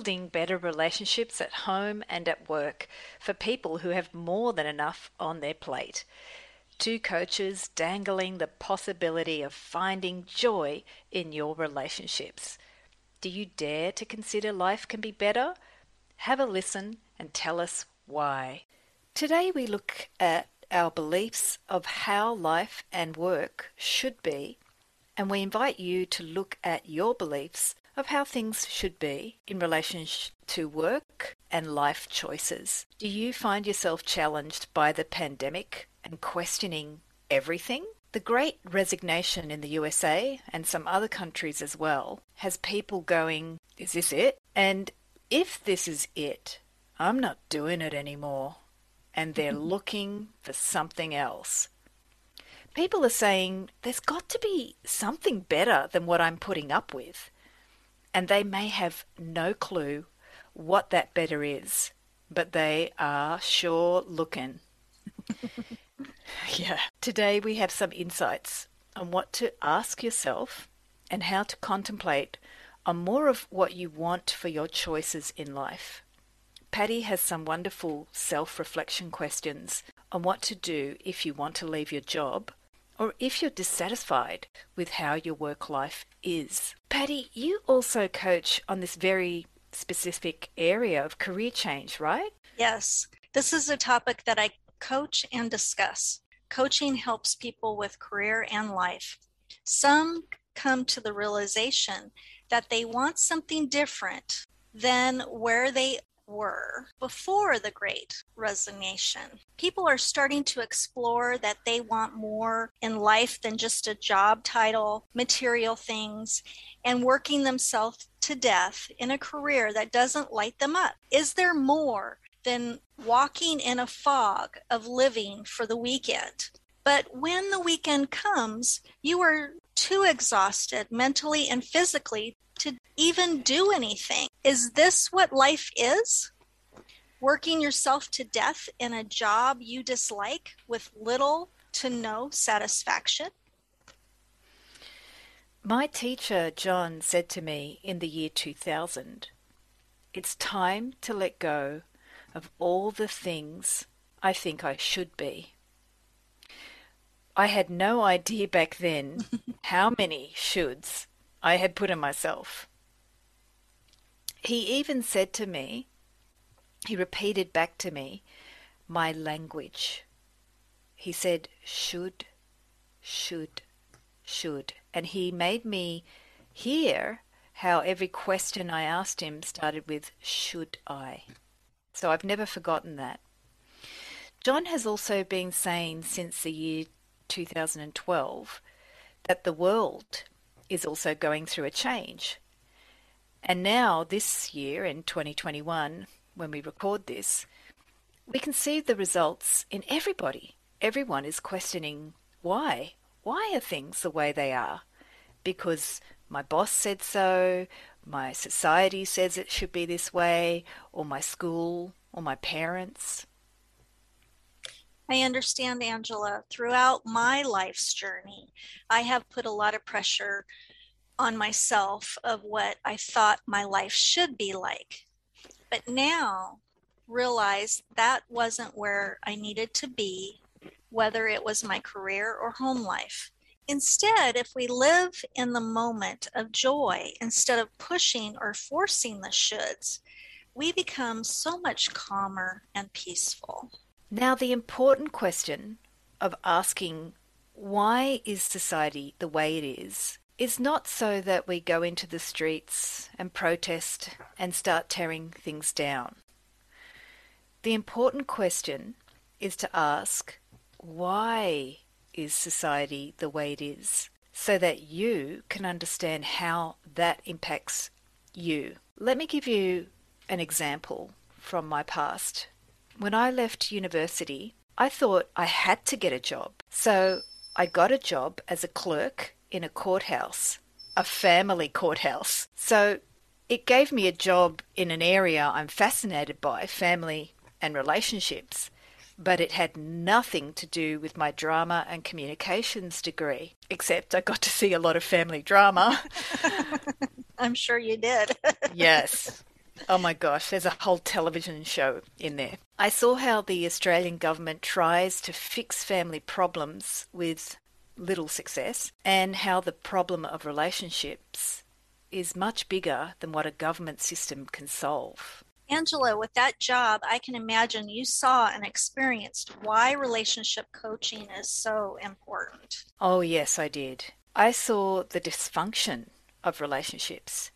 building better relationships at home and at work for people who have more than enough on their plate. Two coaches dangling the possibility of finding joy in your relationships. Do you dare to consider life can be better? Have a listen and tell us why. Today we look at our beliefs of how life and work should be, and we invite you to look at your beliefs of how things should be in relation to work and life choices. Do you find yourself challenged by the pandemic and questioning everything? The great resignation in the USA and some other countries as well has people going, Is this it? And if this is it, I'm not doing it anymore. And they're looking for something else. People are saying, There's got to be something better than what I'm putting up with. And they may have no clue what that better is, but they are sure looking. yeah. Today we have some insights on what to ask yourself and how to contemplate on more of what you want for your choices in life. Patty has some wonderful self reflection questions on what to do if you want to leave your job or if you're dissatisfied with how your work life is. Patty, you also coach on this very specific area of career change, right? Yes. This is a topic that I coach and discuss. Coaching helps people with career and life. Some come to the realization that they want something different than where they were before the great resignation. People are starting to explore that they want more in life than just a job title, material things, and working themselves to death in a career that doesn't light them up. Is there more than walking in a fog of living for the weekend? But when the weekend comes, you are too exhausted mentally and physically to even do anything. Is this what life is? Working yourself to death in a job you dislike with little to no satisfaction? My teacher, John, said to me in the year 2000 It's time to let go of all the things I think I should be. I had no idea back then how many shoulds I had put on myself. He even said to me, he repeated back to me my language. He said, should, should, should. And he made me hear how every question I asked him started with, should I? So I've never forgotten that. John has also been saying since the year 2012 that the world is also going through a change. And now, this year in 2021, when we record this, we can see the results in everybody. Everyone is questioning why. Why are things the way they are? Because my boss said so, my society says it should be this way, or my school, or my parents. I understand, Angela. Throughout my life's journey, I have put a lot of pressure on myself of what I thought my life should be like. But now realize that wasn't where I needed to be, whether it was my career or home life. Instead, if we live in the moment of joy instead of pushing or forcing the shoulds, we become so much calmer and peaceful. Now, the important question of asking why is society the way it is is not so that we go into the streets and protest and start tearing things down. The important question is to ask why is society the way it is so that you can understand how that impacts you. Let me give you an example from my past. When I left university, I thought I had to get a job. So I got a job as a clerk in a courthouse, a family courthouse. So it gave me a job in an area I'm fascinated by, family and relationships, but it had nothing to do with my drama and communications degree, except I got to see a lot of family drama. I'm sure you did. yes. Oh my gosh, there's a whole television show in there. I saw how the Australian government tries to fix family problems with little success, and how the problem of relationships is much bigger than what a government system can solve. Angela, with that job, I can imagine you saw and experienced why relationship coaching is so important. Oh, yes, I did. I saw the dysfunction of relationships.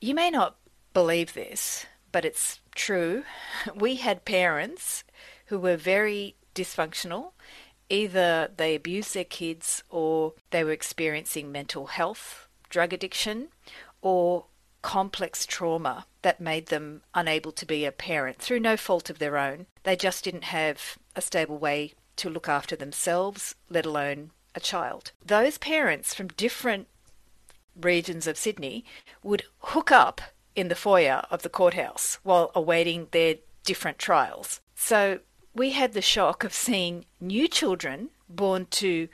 You may not believe this, but it's true. We had parents who were very dysfunctional. Either they abused their kids or they were experiencing mental health, drug addiction, or complex trauma that made them unable to be a parent through no fault of their own. They just didn't have a stable way to look after themselves, let alone a child. Those parents from different regions of Sydney would hook up in the foyer of the courthouse while awaiting their different trials. So we had the shock of seeing new children born to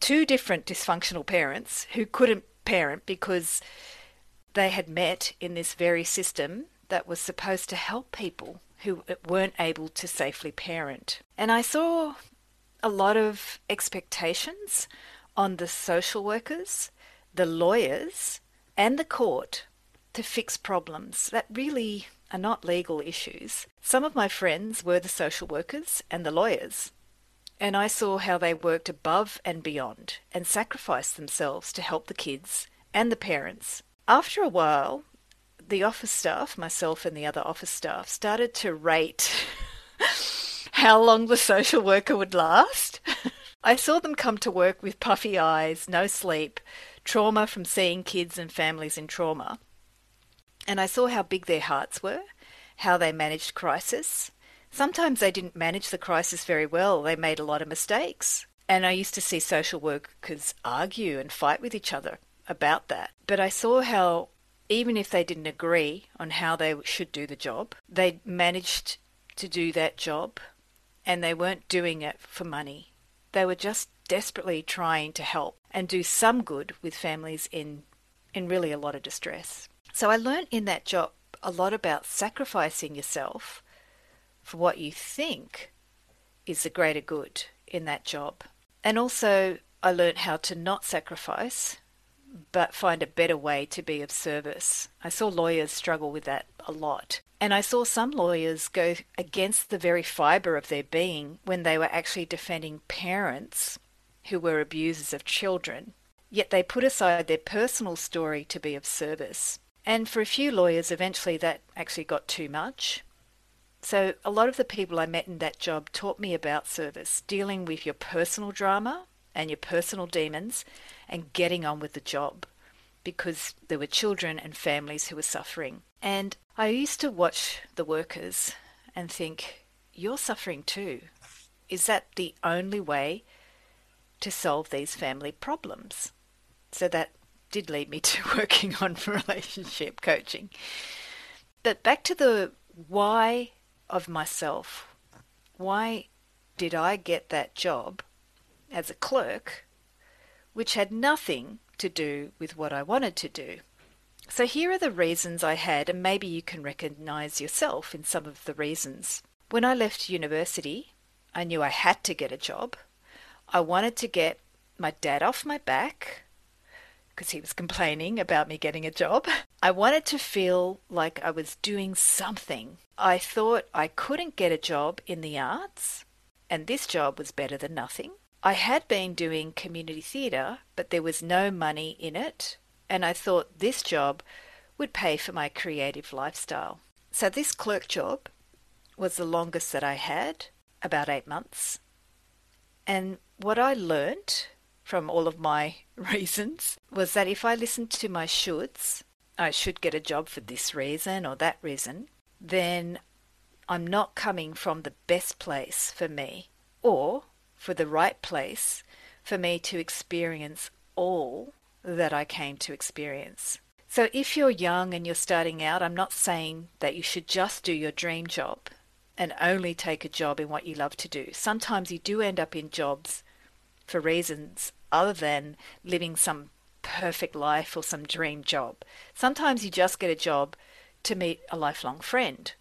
two different dysfunctional parents who couldn't parent because they had met in this very system that was supposed to help people who weren't able to safely parent. And I saw a lot of expectations on the social workers, the lawyers, and the court to fix problems that really are not legal issues. Some of my friends were the social workers and the lawyers, and I saw how they worked above and beyond and sacrificed themselves to help the kids and the parents after a while, the office staff, myself and the other office staff, started to rate how long the social worker would last. I saw them come to work with puffy eyes, no sleep, trauma from seeing kids and families in trauma. And I saw how big their hearts were, how they managed crisis. Sometimes they didn't manage the crisis very well, they made a lot of mistakes. And I used to see social workers argue and fight with each other about that. But I saw how, even if they didn't agree on how they should do the job, they managed to do that job and they weren't doing it for money. They were just desperately trying to help and do some good with families in, in really a lot of distress. So I learned in that job a lot about sacrificing yourself for what you think is the greater good in that job. And also, I learned how to not sacrifice but find a better way to be of service. I saw lawyers struggle with that a lot. And I saw some lawyers go against the very fibre of their being when they were actually defending parents who were abusers of children. Yet they put aside their personal story to be of service. And for a few lawyers, eventually that actually got too much. So a lot of the people I met in that job taught me about service, dealing with your personal drama and your personal demons and getting on with the job because there were children and families who were suffering. And I used to watch the workers and think, you're suffering too. Is that the only way to solve these family problems? So that did lead me to working on relationship coaching. But back to the why of myself. Why did I get that job as a clerk, which had nothing to do with what I wanted to do. So here are the reasons I had, and maybe you can recognize yourself in some of the reasons. When I left university, I knew I had to get a job. I wanted to get my dad off my back because he was complaining about me getting a job. I wanted to feel like I was doing something. I thought I couldn't get a job in the arts, and this job was better than nothing. I had been doing community theatre, but there was no money in it, and I thought this job would pay for my creative lifestyle. So this clerk job was the longest that I had, about eight months. And what I learnt from all of my reasons was that if I listened to my shoulds, I should get a job for this reason or that reason, then I'm not coming from the best place for me. Or for the right place for me to experience all that I came to experience. So if you're young and you're starting out, I'm not saying that you should just do your dream job and only take a job in what you love to do. Sometimes you do end up in jobs for reasons other than living some perfect life or some dream job. Sometimes you just get a job to meet a lifelong friend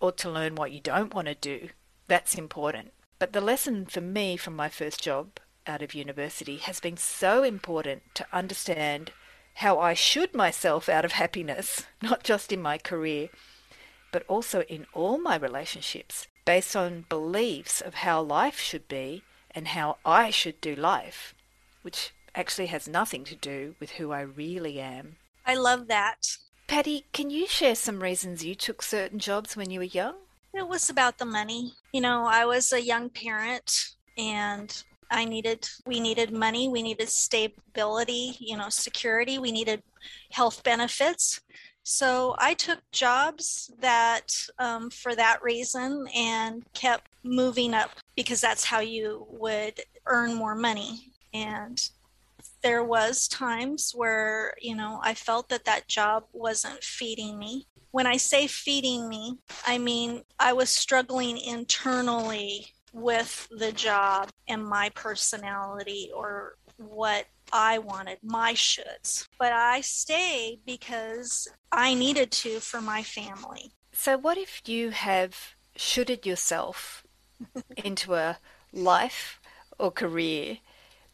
or to learn what you don't want to do. That's important. But the lesson for me from my first job out of university has been so important to understand how I should myself out of happiness, not just in my career, but also in all my relationships, based on beliefs of how life should be and how I should do life, which actually has nothing to do with who I really am. I love that. Patty, can you share some reasons you took certain jobs when you were young? It was about the money. You know, I was a young parent and I needed, we needed money, we needed stability, you know, security, we needed health benefits. So I took jobs that, um, for that reason, and kept moving up because that's how you would earn more money. And there was times where you know i felt that that job wasn't feeding me when i say feeding me i mean i was struggling internally with the job and my personality or what I wanted, my shoulds. But I stayed because I needed to for my family. So, what if you have shoulded yourself into a life or career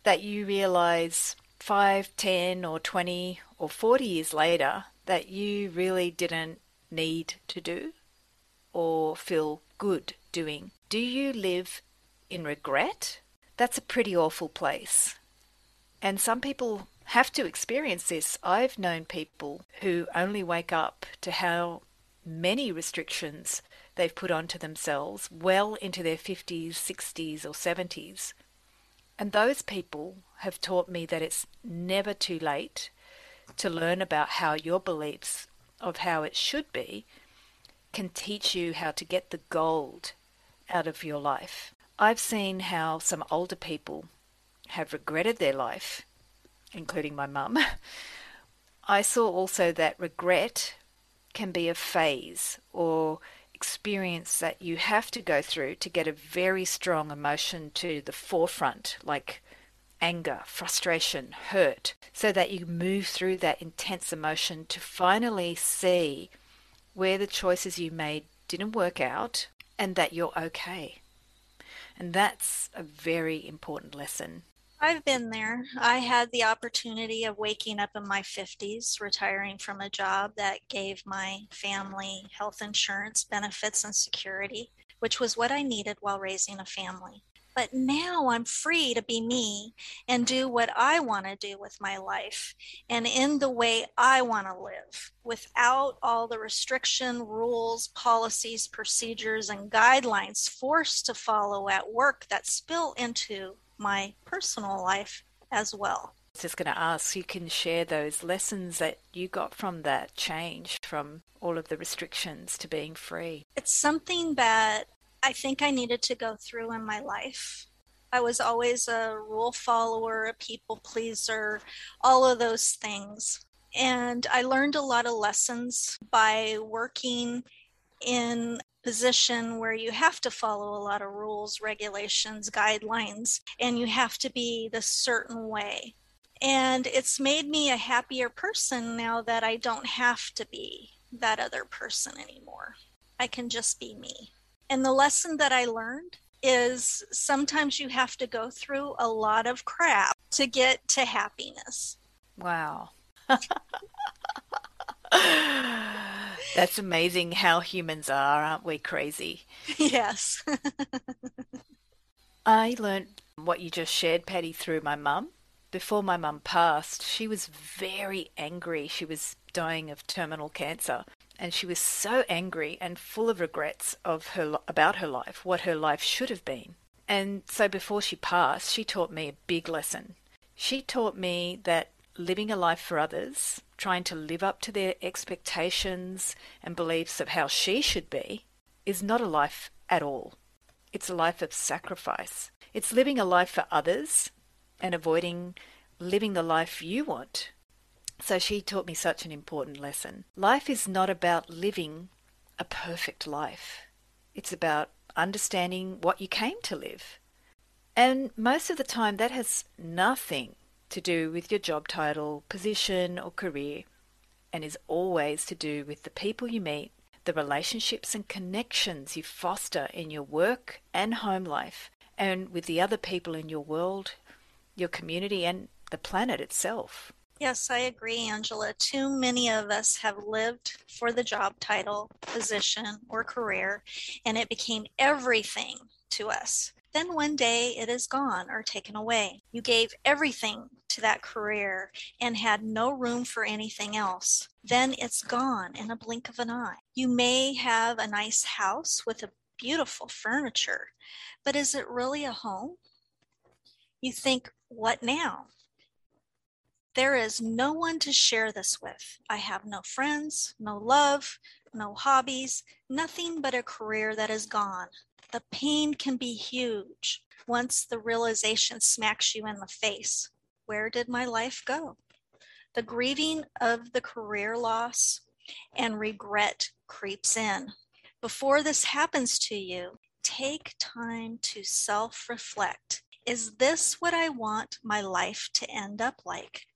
that you realize five, ten, or 20 or 40 years later that you really didn't need to do or feel good doing? Do you live in regret? That's a pretty awful place. And some people have to experience this. I've known people who only wake up to how many restrictions they've put onto themselves well into their 50s, 60s, or 70s and those people have taught me that it's never too late to learn about how your beliefs of how it should be can teach you how to get the gold out of your life. I've seen how some older people have regretted their life, including my mum. I saw also that regret can be a phase or experience that you have to go through to get a very strong emotion to the forefront, like anger, frustration, hurt, so that you move through that intense emotion to finally see where the choices you made didn't work out and that you're okay. And that's a very important lesson I've been there. I had the opportunity of waking up in my 50s, retiring from a job that gave my family health insurance benefits and security, which was what I needed while raising a family. But now I'm free to be me and do what I want to do with my life and in the way I want to live without all the restriction, rules, policies, procedures, and guidelines forced to follow at work that spill into my personal life as well. I was just going to ask, you can share those lessons that you got from that change from all of the restrictions to being free. It's something that I think I needed to go through in my life. I was always a rule follower, a people pleaser, all of those things. And I learned a lot of lessons by working in position where you have to follow a lot of rules, regulations, guidelines, and you have to be the certain way. And it's made me a happier person now that I don't have to be that other person anymore. I can just be me. And the lesson that I learned is sometimes you have to go through a lot of crap to get to happiness. Wow. That's amazing how humans are, aren't we crazy? Yes. I learned what you just shared, Patty, through my mum. Before my mum passed, she was very angry. She was dying of terminal cancer, and she was so angry and full of regrets of her about her life, what her life should have been. And so before she passed, she taught me a big lesson. She taught me that living a life for others trying to live up to their expectations and beliefs of how she should be is not a life at all. It's a life of sacrifice. It's living a life for others and avoiding living the life you want. So she taught me such an important lesson. Life is not about living a perfect life. It's about understanding what you came to live. And most of the time, that has nothing to do with your job title, position, or career, and is always to do with the people you meet, the relationships and connections you foster in your work and home life, and with the other people in your world, your community, and the planet itself. Yes, I agree, Angela. Too many of us have lived for the job title, position, or career, and it became everything to us. Then one day it is gone or taken away. You gave everything to that career and had no room for anything else. Then it's gone in a blink of an eye. You may have a nice house with a beautiful furniture, but is it really a home? You think, what now? There is no one to share this with. I have no friends, no love, no hobbies, nothing but a career that is gone. The pain can be huge once the realization smacks you in the face. Where did my life go? The grieving of the career loss and regret creeps in. Before this happens to you, take time to self reflect. Is this what I want my life to end up like?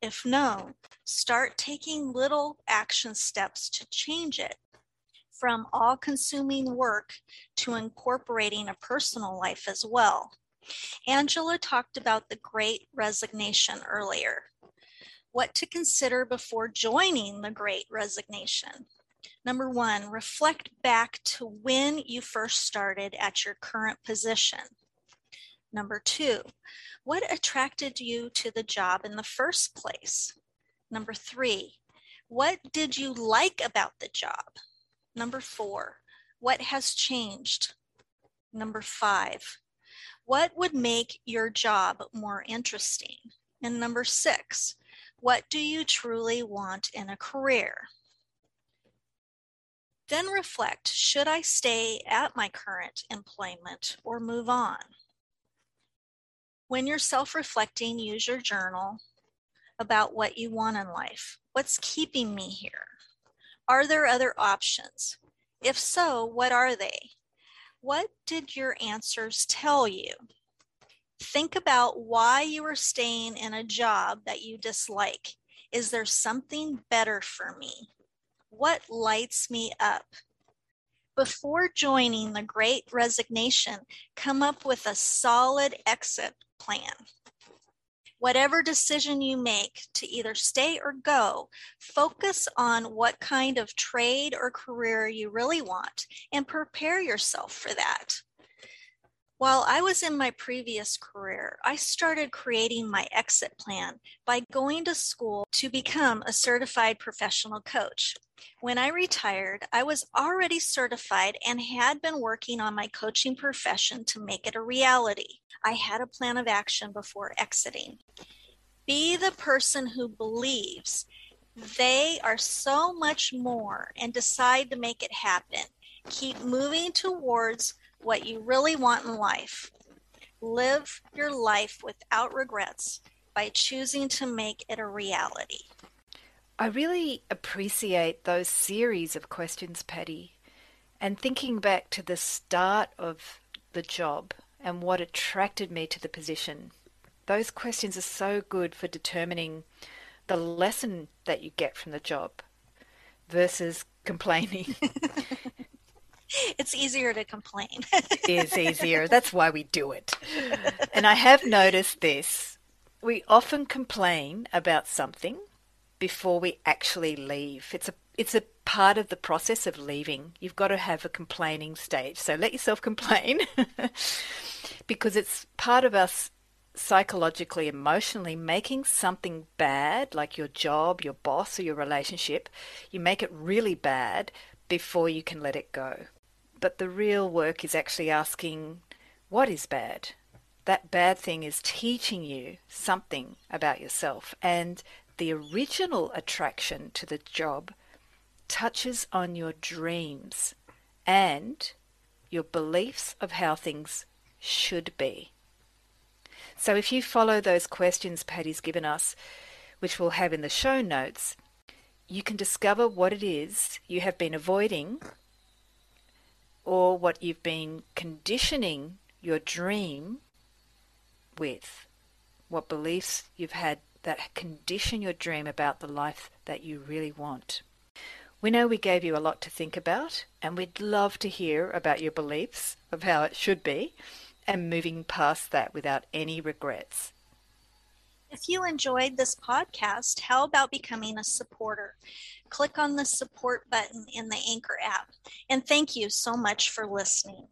If no, start taking little action steps to change it from all consuming work to incorporating a personal life as well. Angela talked about the great resignation earlier. What to consider before joining the great resignation. Number one, reflect back to when you first started at your current position. Number two, what attracted you to the job in the first place? Number three, what did you like about the job? Number four, what has changed? Number five, what would make your job more interesting? And number six, what do you truly want in a career? Then reflect should I stay at my current employment or move on? When you're self reflecting, use your journal about what you want in life. What's keeping me here? Are there other options? If so, what are they? What did your answers tell you? Think about why you are staying in a job that you dislike. Is there something better for me? What lights me up? Before joining the great resignation, come up with a solid exit plan. Whatever decision you make to either stay or go, focus on what kind of trade or career you really want and prepare yourself for that. While I was in my previous career, I started creating my exit plan by going to school to become a certified professional coach. When I retired, I was already certified and had been working on my coaching profession to make it a reality. I had a plan of action before exiting. Be the person who believes they are so much more and decide to make it happen. Keep moving towards what you really want in life. Live your life without regrets by choosing to make it a reality. I really appreciate those series of questions, Patty. And thinking back to the start of the job and what attracted me to the position, those questions are so good for determining the lesson that you get from the job versus complaining. it's easier to complain. it is easier. That's why we do it. And I have noticed this. We often complain about something before we actually leave. It's a it's a part of the process of leaving. You've got to have a complaining stage. So let yourself complain because it's part of us psychologically, emotionally making something bad, like your job, your boss, or your relationship, you make it really bad before you can let it go. But the real work is actually asking, what is bad? That bad thing is teaching you something about yourself. And the original attraction to the job touches on your dreams and your beliefs of how things should be. So if you follow those questions Patty's given us, which we'll have in the show notes, you can discover what it is you have been avoiding or what you've been conditioning your dream with, what beliefs you've had that condition your dream about the life that you really want. We know we gave you a lot to think about, and we'd love to hear about your beliefs of how it should be and moving past that without any regrets. If you enjoyed this podcast, how about becoming a supporter? Click on the support button in the Anchor app. And thank you so much for listening.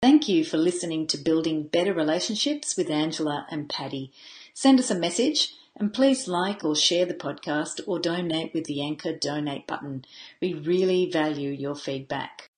Thank you for listening to Building Better Relationships with Angela and Patty. Send us a message and please like or share the podcast or donate with the Anchor donate button. We really value your feedback.